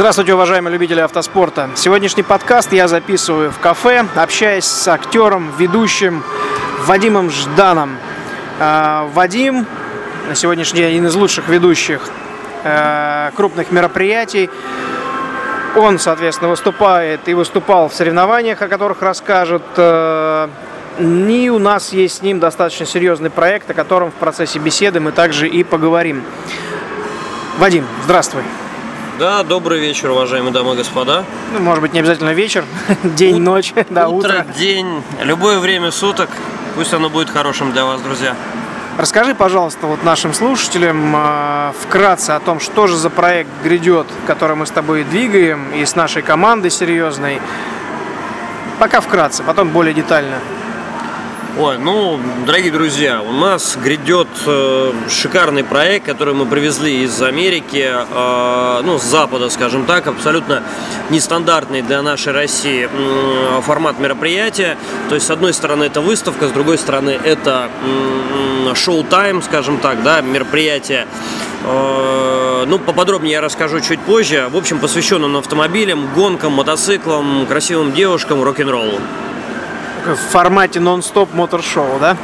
Здравствуйте, уважаемые любители автоспорта. Сегодняшний подкаст я записываю в кафе, общаясь с актером, ведущим Вадимом Жданом. А, Вадим на сегодняшний день один из лучших ведущих э, крупных мероприятий. Он, соответственно, выступает и выступал в соревнованиях, о которых расскажет. Э, и у нас есть с ним достаточно серьезный проект, о котором в процессе беседы мы также и поговорим. Вадим, здравствуй. Да, добрый вечер, уважаемые дамы и господа. Ну, может быть, не обязательно вечер, день, Ут- ночь, да, утро, утро. день, любое время суток. Пусть оно будет хорошим для вас, друзья. Расскажи, пожалуйста, вот нашим слушателям э, вкратце о том, что же за проект грядет, который мы с тобой двигаем, и с нашей командой серьезной. Пока вкратце, потом более детально. Ой, ну, дорогие друзья, у нас грядет э, шикарный проект, который мы привезли из Америки, э, ну, с Запада, скажем так, абсолютно нестандартный для нашей России м, формат мероприятия. То есть, с одной стороны, это выставка, с другой стороны, это м, шоу-тайм, скажем так, да, мероприятие. Э, Ну, поподробнее я расскажу чуть позже. В общем, посвящен он автомобилям, гонкам, мотоциклам, красивым девушкам, рок-н-роллу. В формате нон-стоп мотор-шоу, да?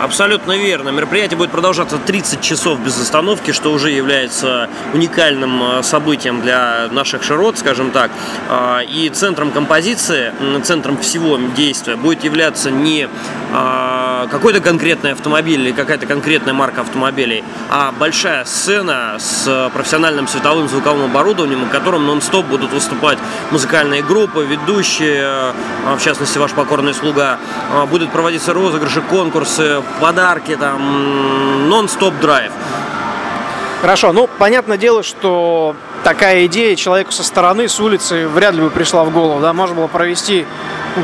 Абсолютно верно. Мероприятие будет продолжаться 30 часов без остановки, что уже является уникальным э, событием для наших широт, скажем так. А, И центром композиции, центром всего действия будет являться не а, какой-то конкретный автомобиль или какая-то конкретная марка автомобилей, а большая сцена с профессиональным световым звуковым оборудованием, на котором нон-стоп будут выступать музыкальные группы, ведущие, а, в частности ваш покорный слуга, А, будут проводиться розыгрыши, конкурсы, подарки, там, нон-стоп драйв. Хорошо, ну, понятное дело, что такая идея человеку со стороны, с улицы, вряд ли бы пришла в голову, да, можно было провести ну,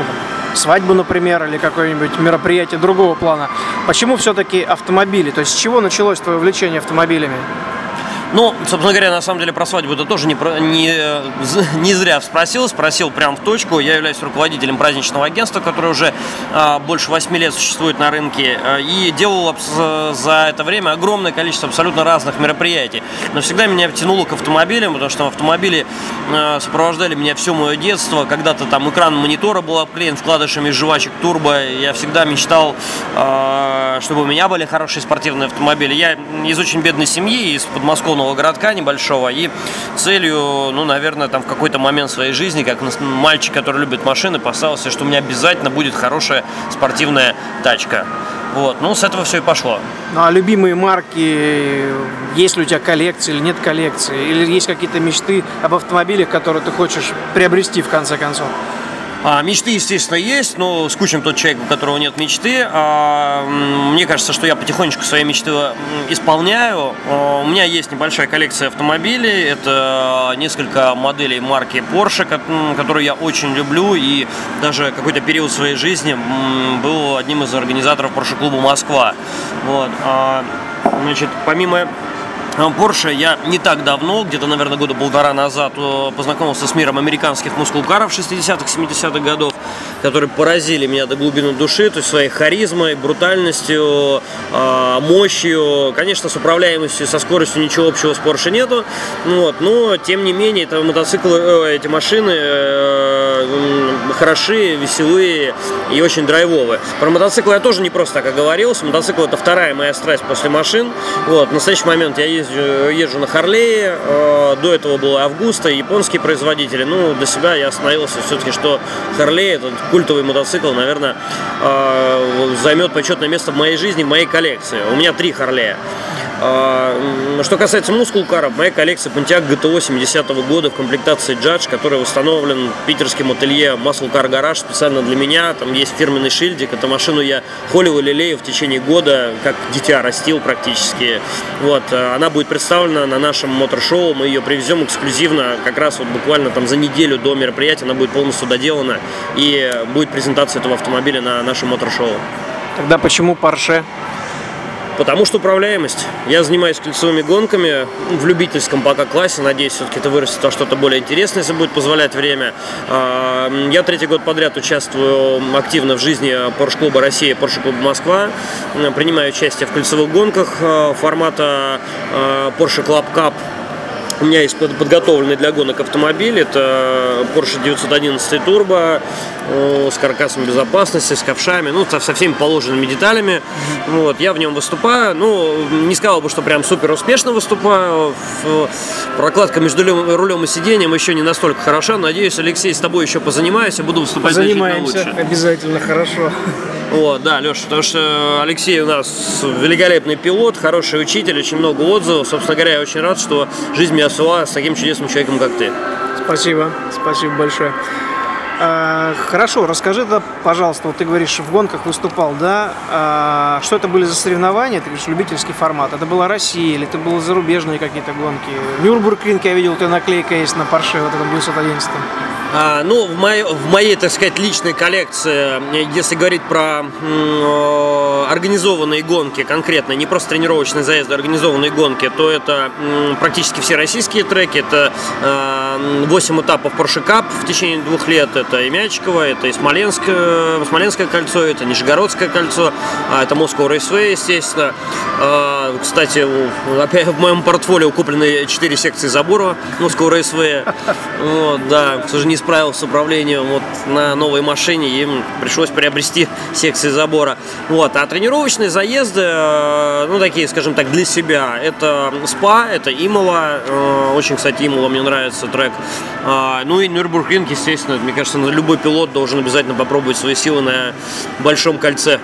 свадьбу, например, или какое-нибудь мероприятие другого плана. Почему все-таки автомобили? То есть с чего началось твое увлечение автомобилями? Ну, собственно говоря, на самом деле про свадьбу это тоже не, не, не зря спросил, спросил прям в точку. Я являюсь руководителем праздничного агентства, которое уже а, больше 8 лет существует на рынке а, и делал за это время огромное количество абсолютно разных мероприятий. Но всегда меня тянуло к автомобилям, потому что автомобили а, сопровождали меня все мое детство. Когда-то там экран монитора был обклеен вкладышами жвачек турбо. Я всегда мечтал, а, чтобы у меня были хорошие спортивные автомобили. Я из очень бедной семьи, из подмосковного городка небольшого, и целью, ну, наверное, там в какой-то момент своей жизни, как мальчик, который любит машины, поставил что у меня обязательно будет хорошая спортивная тачка. Вот, ну, с этого все и пошло. Ну, а любимые марки, есть ли у тебя коллекция или нет коллекции? Или есть какие-то мечты об автомобилях, которые ты хочешь приобрести в конце концов? А, мечты, естественно, есть, но скучен тот человек, у которого нет мечты. А, мне кажется, что я потихонечку свои мечты м, исполняю. А, у меня есть небольшая коллекция автомобилей. Это несколько моделей марки Porsche, которую я очень люблю. И даже какой-то период своей жизни был одним из организаторов Porsche клуба Москва. Вот. А, значит, помимо Porsche я не так давно, где-то, наверное, года полтора назад, э, познакомился с миром американских мускулкаров 60-х, 70-х годов, которые поразили меня до глубины души, то есть своей харизмой, брутальностью, э, мощью. Конечно, с управляемостью, со скоростью ничего общего с Porsche нету, ну вот, но, тем не менее, это мотоциклы, э, эти машины хороши, веселые и очень драйвовые. Про мотоциклы я тоже не просто так оговорился. Мотоцикл это вторая моя страсть после машин. Вот, в настоящий момент я езжу, езжу на Харлее. э, До этого был Августа, японские производители. Ну, для себя я остановился все-таки, что Харлей, этот культовый мотоцикл, наверное, э, займет почетное место в моей жизни, в моей коллекции. У меня три Харлея. А, Что касается мускулкаров, моя коллекция Pontiac GTO 70 года в комплектации Judge, который восстановлен питерским ателье Muscle Car Garage специально для меня. Там есть фирменный шильдик. Эту машину я холил и лелею в течение года, как дитя растил практически. Вот. а, Она будет представлена на нашем мотор-шоу. Мы ее привезем эксклюзивно, как раз вот буквально там за неделю до мероприятия. Она будет полностью доделана и будет презентация этого автомобиля на нашем мотор-шоу. Тогда почему Porsche? Потому что управляемость. Я занимаюсь кольцевыми гонками в любительском пока классе. Надеюсь, все-таки это вырастет во что-то более интересное, если будет позволять время. А, Я третий год подряд участвую активно в жизни Porsche клуба Россия, Porsche клуба Москва. Принимаю участие в кольцевых гонках а, формата а, Porsche Club Cup У меня есть подготовленный для гонок автомобиль. Это Porsche 911 Turbo с каркасом безопасности, с ковшами, ну, со, со всеми положенными деталями. Вот, я в нем выступаю. Ну, не сказал бы, что прям супер успешно выступаю. Прокладка между рулем и сиденьем еще не настолько хороша. Надеюсь, Алексей, с тобой еще позанимаюсь и буду выступать значительно лучше. обязательно, хорошо. Вот, да, Леша, потому что Алексей у нас великолепный пилот, хороший учитель, очень много отзывов. Собственно говоря, я очень рад, что жизнь меня свела с таким чудесным человеком, как ты. Спасибо, спасибо большое. А, хорошо, расскажи, да, пожалуйста, вот ты говоришь, в гонках выступал, да? А, что это были за соревнования? Ты говоришь, любительский формат. Это была Россия или это были зарубежные какие-то гонки? Нюрнбург-ринг я видел, у тебя наклейка есть на Porsche, вот этом 911. А, ну, в моей, в моей, так сказать, личной коллекции, если говорить про м, организованные гонки конкретно, не просто тренировочные заезды, а организованные гонки, то это м, практически все российские треки. Это э, 8 этапов Porsche Cup в течение двух лет. Это и Мячково, это и Смоленск, Смоленское кольцо, это Нижегородское кольцо, а это Moscow Raceway, естественно. А, кстати, опять в моем портфолио куплены 4 секции забора Moscow Raceway. Вот, да, к сожалению, справился с управлением вот на новой машине, им пришлось приобрести секции забора. Вот. А тренировочные заезды, э, ну, такие, скажем так, для себя, это СПА, это Имола, э, очень, кстати, Имола мне нравится трек. А, ну и Нюрнбургринг, естественно, мне кажется, любой пилот должен обязательно попробовать свои силы на большом кольце.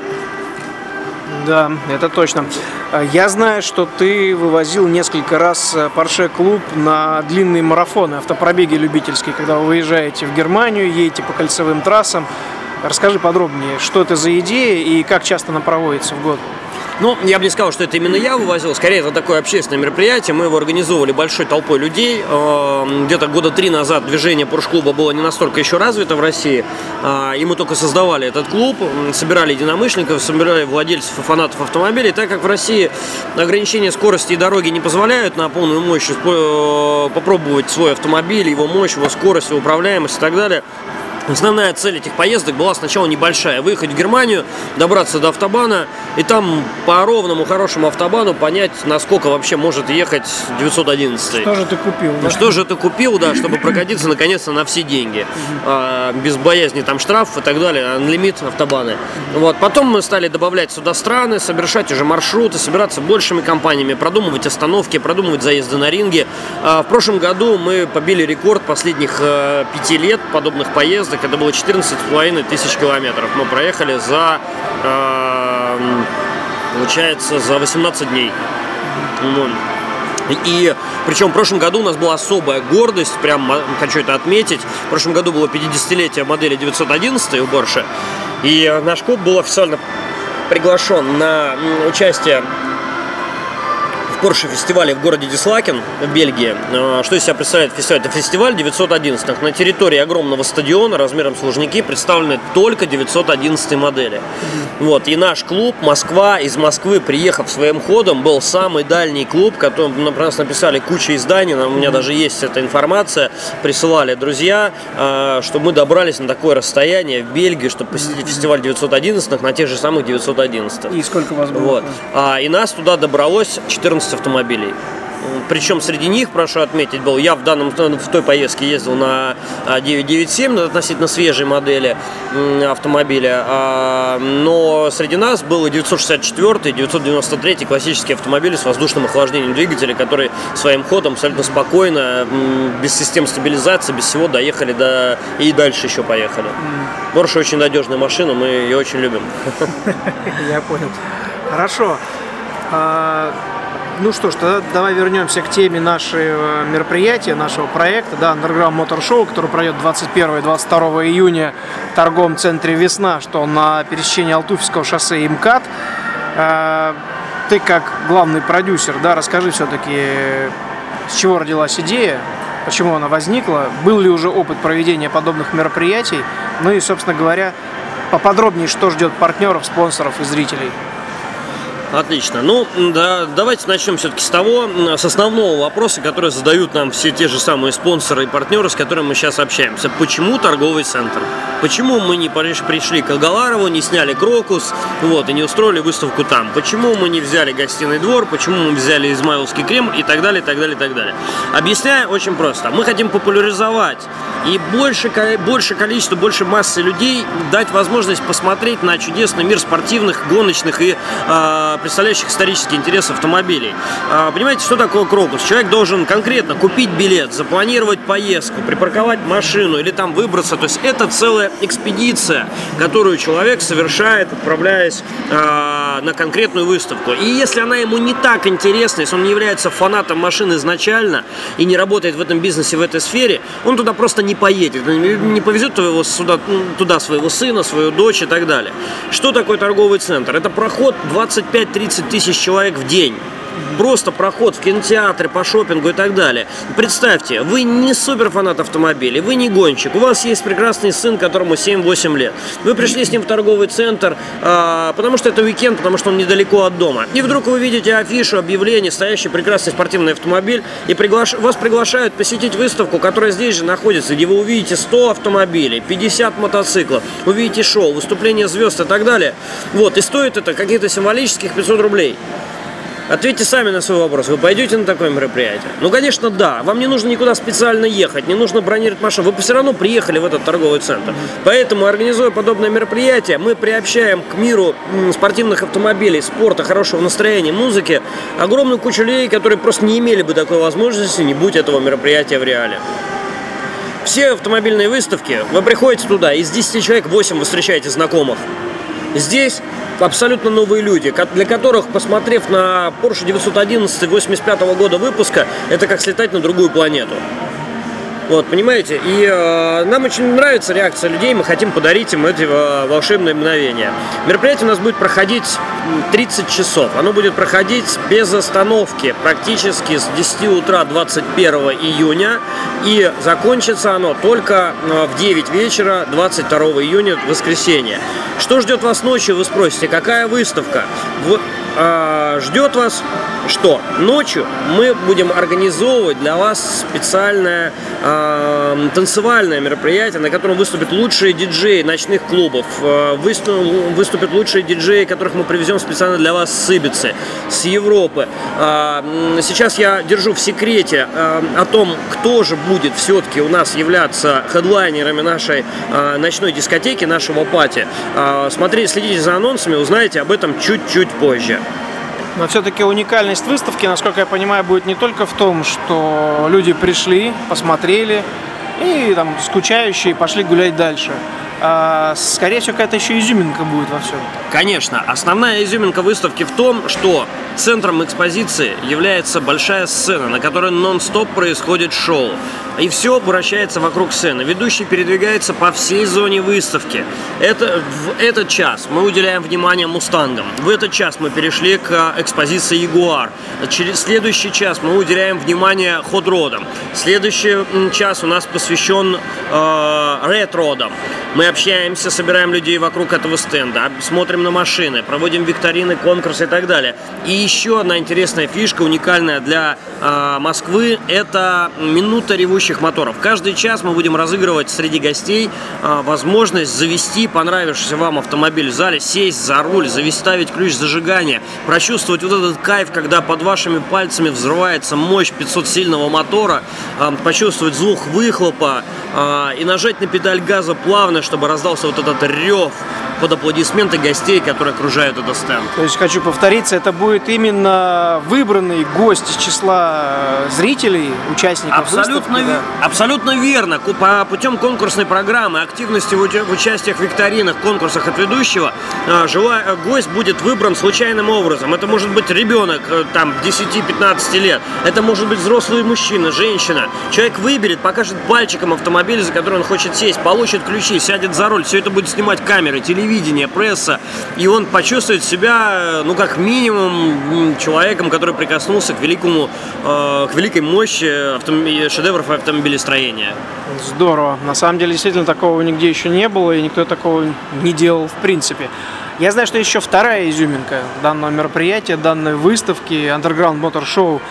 Да, это точно. Э, я знаю, что ты вывозил несколько раз Porsche клуб на длинные марафоны, автопробеги любительские, когда вы выезжаете в Германию, едете по кольцевым трассам. Расскажи подробнее, что это за идея и как часто она проводится в год. Ну, я бы не сказал, что это именно я вывозил. Скорее, это такое общественное мероприятие. Мы его организовывали большой толпой людей. Эм, где-то года три назад движение Порш-клуба было не настолько еще развито в России. А, и мы только создавали этот клуб, собирали единомышленников, собирали владельцев и фанатов автомобилей. Так как в России ограничения скорости и дороги не позволяют на полную мощь э, попробовать свой автомобиль, его мощь, его скорость, его управляемость и так далее, Основная цель этих поездок была сначала небольшая. Выехать в Германию, добраться до автобана и там по ровному хорошему автобану понять, насколько вообще может ехать 911. Что же ты купил? Да? Что же ты купил, да, чтобы прокатиться наконец-то на все деньги. А, без боязни там штрафов и так далее, лимит автобаны. Вот. Потом мы стали добавлять сюда страны, совершать уже маршруты, собираться большими компаниями, продумывать остановки, продумывать заезды на ринге. А, в прошлом году мы побили рекорд последних э, пяти лет подобных поездок участок, это было 14,5 тысяч километров. Мы проехали за, э, получается, за 18 дней. И причем в прошлом году у нас была особая гордость, прям хочу это отметить. В прошлом году было 50-летие модели 911 у Porsche. И наш клуб был официально приглашен на участие Porsche фестивале в городе Дислакен в Бельгии. А, что из себя представляет фестиваль? Это фестиваль 911. На территории огромного стадиона размером с Лужники представлены только 911 модели. Вот. И наш клуб Москва из Москвы, приехав своим ходом, был самый дальний клуб, который про нас написали куча изданий, у меня даже есть эта информация, присылали друзья, а, что мы добрались на такое расстояние в Бельгию, чтобы посетить фестиваль 911 на тех же самых 911. И сколько вас было? Вот. А, и нас туда добралось 14 автомобилей. Причем среди них, прошу отметить, был я в данном в той поездке ездил на 997, а, относительно свежей модели автомобиля, а, но среди нас был 964 993 классические автомобили с воздушным охлаждением двигателя, которые своим ходом абсолютно спокойно, без систем стабилизации, без всего доехали до и дальше еще поехали. Porsche очень надежная машина, мы ее очень любим. Я понял. Хорошо. Ну что ж, тогда давай вернемся к теме нашего мероприятия, нашего проекта, да, Underground Motor Show, который пройдет 21 и 22 июня в торговом центре «Весна», что на пересечении Алтуфьского шоссе и МКАД. А, ты как главный продюсер, да, расскажи все-таки, с чего родилась идея, почему она возникла, был ли уже опыт проведения подобных мероприятий, ну и, собственно говоря, поподробнее, что ждет партнеров, спонсоров и зрителей. Отлично. Ну, да, давайте начнем все-таки с того, с основного вопроса, который задают нам все те же самые спонсоры и партнеры, с которыми мы сейчас общаемся. Почему торговый центр? Почему мы не пришли к Агаларову, не сняли Крокус, вот, и не устроили выставку там? Почему мы не взяли гостиный двор? Почему мы взяли Измайловский Крем и так далее, и так далее, и так далее? Объясняю очень просто. Мы хотим популяризовать и больше, больше количество, больше массы людей дать возможность посмотреть на чудесный мир спортивных, гоночных и э, представляющих исторический интерес автомобилей. Э, понимаете, что такое Крокус? Человек должен конкретно купить билет, запланировать поездку, припарковать машину или там выбраться. То есть это целая экспедиция, которую человек совершает, отправляясь на конкретную выставку. И если она ему не так интересна, если он не является фанатом машин изначально и не работает в этом бизнесе, в этой сфере, он туда просто не поедет, не повезет твоего сюда, туда своего сына, свою дочь и так далее. Что такое торговый центр? Это проход 25-30 тысяч человек в день просто проход в кинотеатры, по шопингу и так далее. Представьте, вы не супер фанат автомобилей, вы не гонщик, у вас есть прекрасный сын, которому 7-8 лет. Вы пришли с ним в торговый центр, а, потому что это уикенд, потому что он недалеко от дома. И вдруг вы видите афишу, объявление, стоящий прекрасный спортивный автомобиль, и приглаш... вас приглашают посетить выставку, которая здесь же находится, где вы увидите 100 автомобилей, 50 мотоциклов, увидите шоу, выступления звезд и так далее. Вот, и стоит это каких-то символических 500 рублей. Ответьте сами на свой вопрос. Вы пойдете на такое мероприятие? Ну, конечно, да. Вам не нужно никуда специально ехать, не нужно бронировать машину. Вы все равно приехали в этот торговый центр. Поэтому, организуя подобное мероприятие, мы приобщаем к миру спортивных автомобилей, спорта, хорошего настроения, музыки огромную кучу людей, которые просто не имели бы такой возможности, не будь этого мероприятия в реале. Все автомобильные выставки, вы приходите туда, из 10 человек 8 вы встречаете знакомых. Здесь абсолютно новые люди, для которых, посмотрев на Porsche 911 85 года выпуска, это как слетать на другую планету. Вот, понимаете? И э, нам очень нравится реакция людей, мы хотим подарить им эти э, волшебные мгновения. Мероприятие у нас будет проходить 30 часов. Оно будет проходить без остановки, практически с 10 утра 21 июня. И закончится оно только в 9 вечера 22 июня, воскресенье. Что ждет вас ночью, вы спросите, какая выставка? Э, ждет вас что? Ночью мы будем организовывать для вас специальное э, танцевальное мероприятие, на котором выступят лучшие диджеи ночных клубов, э, выступят лучшие диджеи, которых мы привезем специально для вас с Ибицы, с Европы. Сейчас я держу в секрете о том, кто же будет все-таки у нас являться хедлайнерами нашей ночной дискотеки, нашего пати. Смотрите, следите за анонсами, узнаете об этом чуть-чуть позже. Но все-таки уникальность выставки, насколько я понимаю, будет не только в том, что люди пришли, посмотрели и там скучающие пошли гулять дальше. А, скорее всего, какая-то еще изюминка будет во всем. Конечно. Основная изюминка выставки в том, что центром экспозиции является большая сцена, на которой нон-стоп происходит шоу. И все вращается вокруг сцены. Ведущий передвигается по всей зоне выставки. Это, в этот час мы уделяем внимание мустангам. В этот час мы перешли к экспозиции Ягуар. Через следующий час мы уделяем внимание ход-родам. Следующий час у нас посвящен э, ретро-родам. Мы общаемся, собираем людей вокруг этого стенда, смотрим на машины, проводим викторины, конкурсы и так далее. И еще одна интересная фишка, уникальная для э, Москвы, это минута ревущих моторов. Каждый час мы будем разыгрывать среди гостей э, возможность завести понравившийся вам автомобиль в зале, сесть за руль, завести, ставить ключ зажигания, прочувствовать вот этот кайф, когда под вашими пальцами взрывается мощь 500-сильного мотора, э, почувствовать звук выхлопа э, и нажать на педаль газа плавно, чтобы раздался вот этот рев под аплодисменты гостей, которые окружают этот стенд. То есть хочу повториться, это будет именно выбранный гость из числа зрителей, участников абсолютно, выставки, да? Абсолютно верно. По путем конкурсной программы, активности в участиях в викторинах, конкурсах от ведущего, жила, э, гость будет выбран случайным образом. Это может быть ребенок э, там 10-15 лет, это может быть взрослый мужчина, женщина. Человек выберет, покажет пальчиком автомобиль, за который он хочет сесть, получит ключи, сядет за руль, все это будет снимать камеры, телевидение, пресса, и он почувствует себя, ну, как минимум, человеком, который прикоснулся к великому, э, к великой мощи автом... шедевров автомобилестроения. Здорово. На самом деле, действительно, такого нигде еще не было, и никто такого не делал в принципе. Я знаю, что еще вторая изюминка данного мероприятия, данной выставки Underground Motor Show.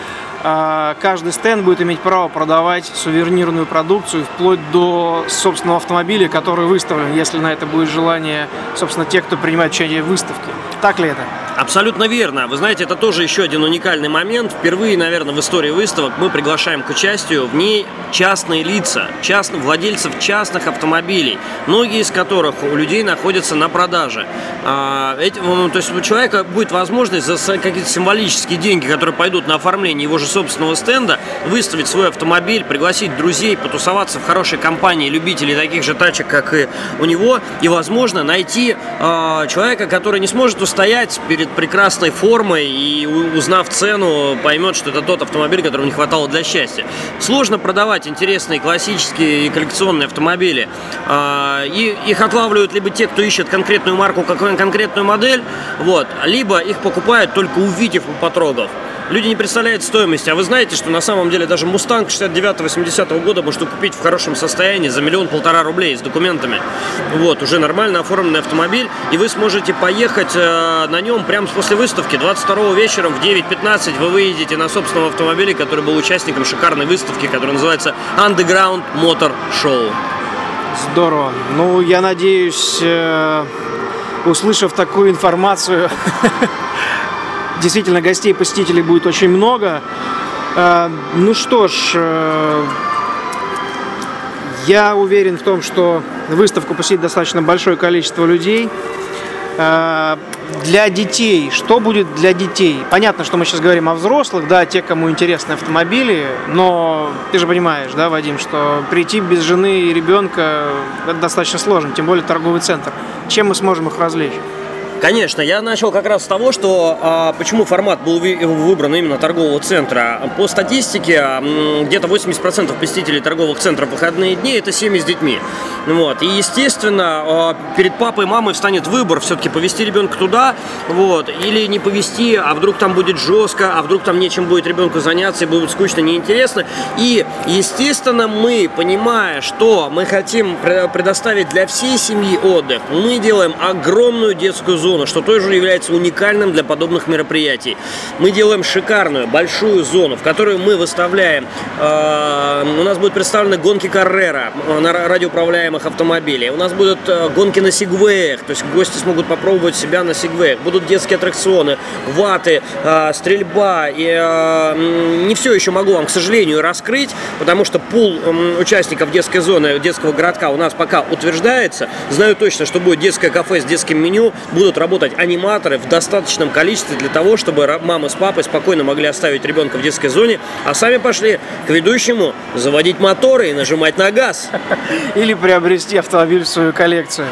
А, каждый стенд будет иметь право продавать сувенирную продукцию вплоть до собственного автомобиля, который выставлен, если на это будет желание, собственно, тех, кто принимает участие в выставке. Так ли это? Абсолютно верно. Вы знаете, это тоже еще один уникальный момент. Впервые, наверное, в истории выставок мы приглашаем к участию в ней частные лица, частных владельцев частных автомобилей, многие из которых у людей находятся на продаже. А, ну, то есть у человека будет возможность за какие-то символические деньги, которые пойдут на оформление его же собственного стенда, выставить свой автомобиль, пригласить друзей, потусоваться в хорошей компании любителей таких же тачек, как и у него, и, возможно, найти э, человека, который не сможет устоять перед перед прекрасной формой и узнав цену, поймет, что это тот автомобиль, которому не хватало для счастья. Сложно продавать интересные классические и коллекционные автомобили. А, и их отлавливают либо те, кто ищет конкретную марку, какую конкретную модель, вот, либо их покупают только увидев у потрогов люди не представляют стоимости. А вы знаете, что на самом деле даже Мустанг 69-80 года можно купить в хорошем состоянии за миллион-полтора рублей с документами. Вот, уже нормально оформленный автомобиль, и вы сможете поехать э, на нем прямо после выставки. 22 вечером в 9.15 вы выедете на собственном автомобиле, который был участником шикарной выставки, которая называется Underground Motor Show. Здорово. Ну, я надеюсь, э, услышав такую информацию, действительно гостей, посетителей будет очень много. Э, ну что ж, э, я уверен в том, что выставку посетит достаточно большое количество людей. Э, для детей, что будет для детей? Понятно, что мы сейчас говорим о взрослых, да, те, кому интересны автомобили, но ты же понимаешь, да, Вадим, что прийти без жены и ребенка это достаточно сложно, тем более торговый центр. Чем мы сможем их развлечь? Конечно, я начал как раз с того, что а, почему формат был выбран именно торгового центра. По статистике, где-то 80% посетителей торговых центров в выходные дни это семьи с детьми. Вот. И, естественно, а, перед папой и мамой встанет выбор все-таки повести ребенка туда, вот, или не повести, а вдруг там будет жестко, а вдруг там нечем будет ребенку заняться, и будет скучно, неинтересно. И, естественно, мы, понимая, что мы хотим предоставить для всей семьи отдых, мы делаем огромную детскую зону, что тоже является уникальным для подобных мероприятий. Мы делаем шикарную, большую зону, в которую мы выставляем, э, у нас будут представлены гонки Каррера на радиоуправляемых автомобилях, у нас будут э, гонки на сигвеях, то есть гости смогут попробовать себя на сигвеях, будут детские аттракционы, ваты, э, стрельба, и э, не все еще могу вам, к сожалению, раскрыть, потому что пул э, участников детской зоны, детского городка у нас пока утверждается, знаю точно, что будет детское кафе с детским меню, будут будут работать аниматоры в достаточном количестве для того, чтобы мама с папой спокойно могли оставить ребенка в детской зоне, а сами пошли к ведущему заводить моторы и нажимать на газ. Или приобрести автомобиль в свою коллекцию.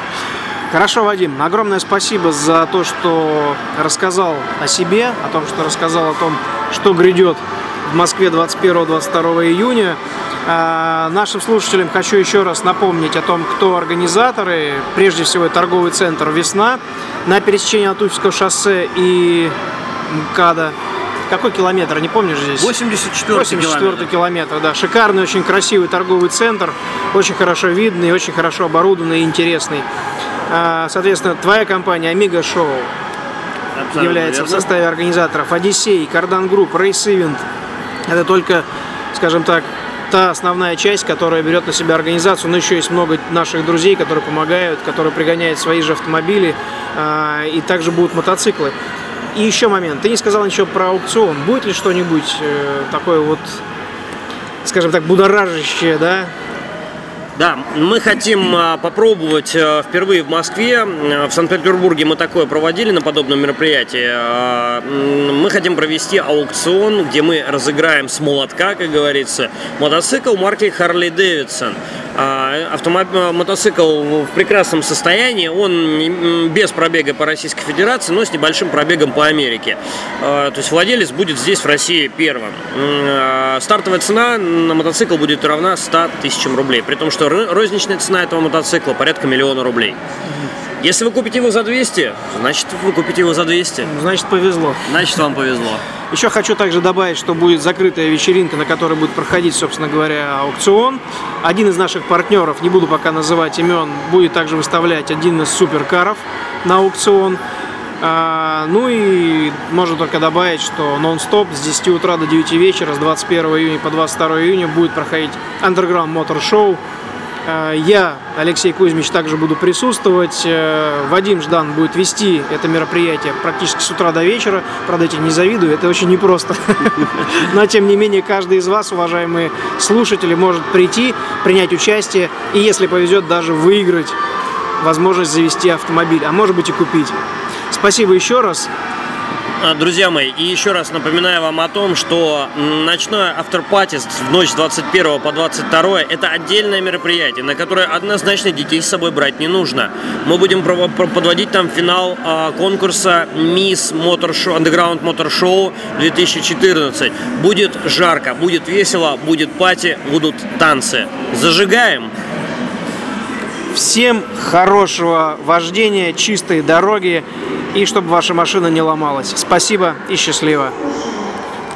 Хорошо, Вадим, огромное спасибо за то, что рассказал о себе, о том, что рассказал о том, что грядет в Москве 21-22 июня. А, нашим слушателям хочу еще раз напомнить о том, кто организаторы. Прежде всего, торговый центр «Весна» на пересечении Атуфьевского шоссе и МКАДа. Какой километр, не помнишь здесь? 84 84 километр. километр, да. Шикарный, очень красивый торговый центр, очень хорошо видный, очень хорошо оборудованный и интересный. А, соответственно, твоя компания Amiga Show является верно. в составе организаторов Одиссей, Кардан Group, Race Event. Это только, скажем так, та основная часть, которая берет на себя организацию, но еще есть много наших друзей, которые помогают, которые пригоняют свои же автомобили, э, и также будут мотоциклы. И еще момент, ты не сказал ничего про аукцион. Будет ли что-нибудь э, такое вот, скажем так, будоражащее, да, да, мы хотим а, попробовать а, впервые в Москве. А, в Санкт-Петербурге мы такое проводили на подобном мероприятии. Мы хотим провести аукцион, где мы разыграем с молотка, как говорится, мотоцикл марки Harley Davidson. Автомобиль, мотоцикл в прекрасном состоянии, он без пробега по Российской Федерации, но с небольшим пробегом по Америке. То есть владелец будет здесь, в России, первым. Стартовая цена на мотоцикл будет равна 100 тысячам рублей, при том, что розничная цена этого мотоцикла порядка миллиона рублей. Если вы купите его за 200, значит вы купите его за 200. Значит повезло. Значит вам повезло. Еще хочу также добавить, что будет закрытая вечеринка, на которой будет проходить, собственно говоря, аукцион. Один из наших партнеров, не буду пока называть имен, будет также выставлять один из суперкаров. на аукцион. А, ну и можно только добавить, что нон-стоп с 10 утра до 9 вечера, с 21 июня по 22 июня будет проходить Underground Motor Show. А, я, Алексей Кузьмич, также буду присутствовать. Э, Вадим Ждан будет вести это мероприятие практически с утра до вечера. Правда, я не завидую, это очень непросто. Но, тем не менее, каждый из вас, уважаемые слушатели, может прийти, принять участие и, если повезет, даже выиграть возможность завести автомобиль, а может быть и купить. Спасибо еще раз. А, Друзья мои, и еще раз напоминаю вам о том, что ночной авторпати в ночь с 21 по 22 это отдельное мероприятие, на которое однозначно детей с собой брать не нужно. Мы будем подводить там финал а, конкурса Мисс Мотор Шоу, Underground Motor Show 2014. Будет жарко, будет весело, будет пати, будут танцы. Зажигаем! Всем хорошего вождения, чистой дороги и чтобы ваша машина не ломалась. Спасибо и счастливо.